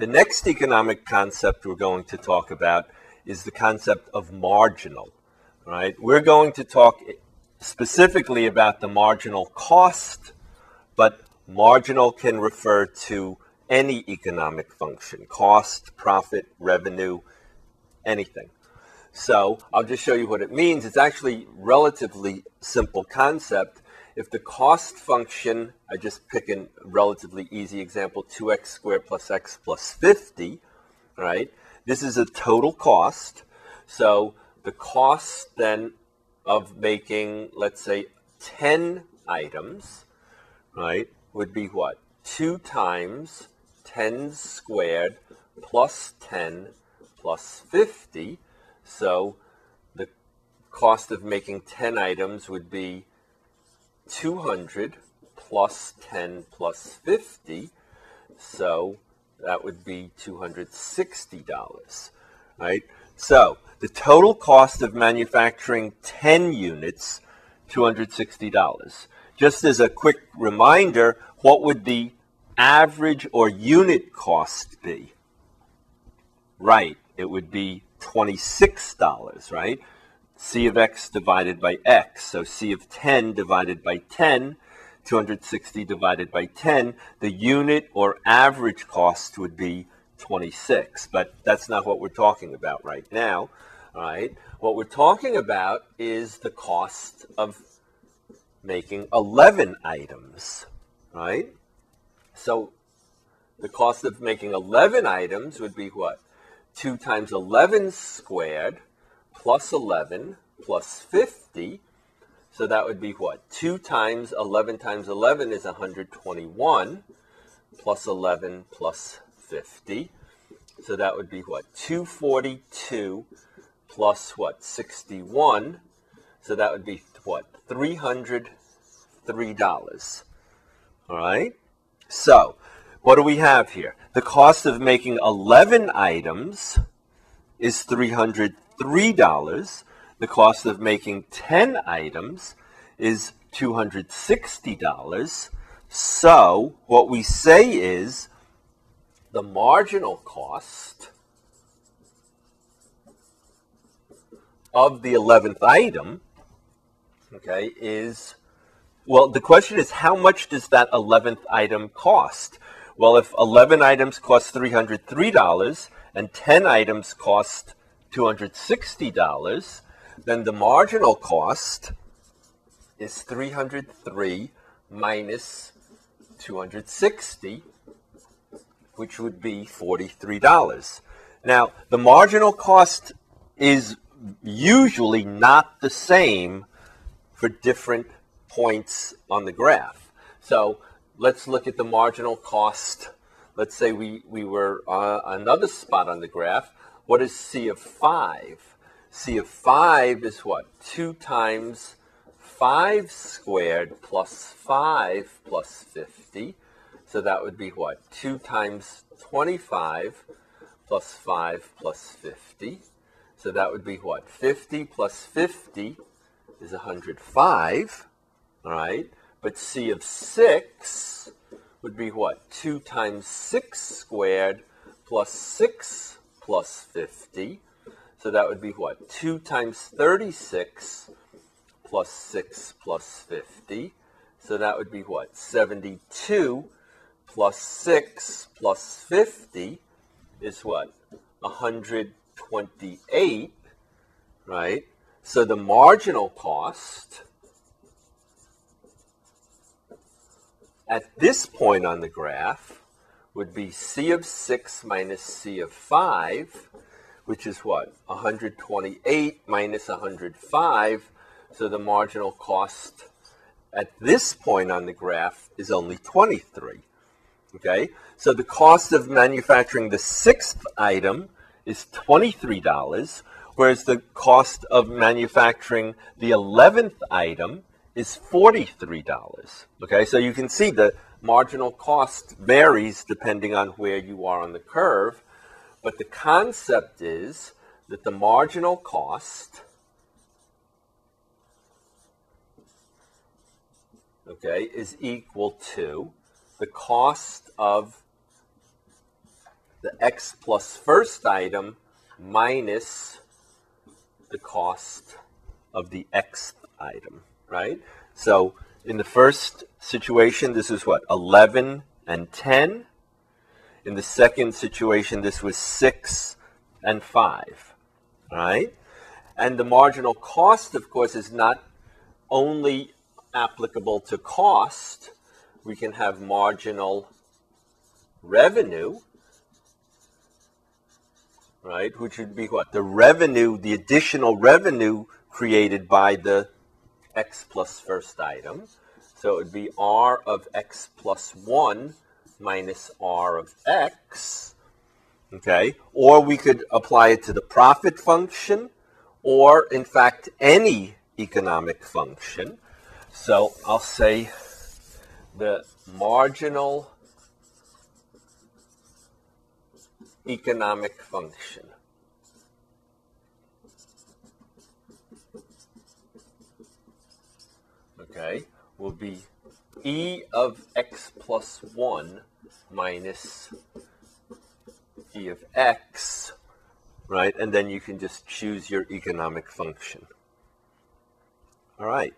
The next economic concept we're going to talk about is the concept of marginal. Right? We're going to talk specifically about the marginal cost, but marginal can refer to any economic function cost, profit, revenue, anything. So I'll just show you what it means. It's actually a relatively simple concept. If the cost function, I just pick a relatively easy example, 2x squared plus x plus 50, right? This is a total cost. So the cost then of making, let's say, 10 items, right, would be what? 2 times 10 squared plus 10 plus 50. So the cost of making 10 items would be 200 plus 10 plus 50. So that would be $260, right? So the total cost of manufacturing 10 units, $260. Just as a quick reminder, what would the average or unit cost be? Right, it would be $26, right? C of x divided by x. So C of 10 divided by 10, 260 divided by 10, the unit or average cost would be 26. But that's not what we're talking about right now, right? What we're talking about is the cost of making 11 items, right? So the cost of making 11 items would be what? 2 times 11 squared plus 11 plus 50. So that would be what? 2 times 11 times 11 is 121 plus 11 plus 50. So that would be what? 242 plus what? 61. So that would be what? $303. All right? So, what do we have here? The cost of making 11 items is $303. The cost of making 10 items is $260. So, what we say is the marginal cost of the 11th item, okay, is well, the question is how much does that 11th item cost? Well, if 11 items cost $303 and 10 items cost $260, then the marginal cost is 303 minus 260, which would be $43. Now, the marginal cost is usually not the same for different points on the graph. So let's look at the marginal cost. Let's say we, we were uh, another spot on the graph. What is C of 5? C of 5 is what? 2 times 5 squared plus 5 plus 50. So that would be what? 2 times 25 plus 5 plus 50. So that would be what? 50 plus 50 is 105 all right? But C of 6 would be what? 2 times 6 squared plus 6 plus 50. So that would be what? 2 times 36 plus 6 plus 50. So that would be what? 72 plus 6 plus 50 is what? 128, right? So the marginal cost at this point on the graph would be C of 6 minus C of 5, which is what? 128 minus 105. So the marginal cost at this point on the graph is only 23. Okay, so the cost of manufacturing the sixth item is $23, whereas the cost of manufacturing the 11th item is $43. Okay, so you can see the marginal cost varies depending on where you are on the curve, but the concept is that the marginal cost okay, is equal to the cost of the x plus first item minus the cost of the x item, right? So in the first situation, this is what, 11 and 10. In the second situation, this was 6 and 5, right? And the marginal cost, of course, is not only applicable to cost. We can have marginal revenue, right? Which would be what? The revenue, the additional revenue created by the x plus first item. So it would be r of x plus 1 minus r of x. Okay? Or we could apply it to the profit function, or in fact, any economic function. So I'll say the marginal economic function. Okay, will be e of x plus 1 minus e of x, right? And then you can just choose your economic function. All right.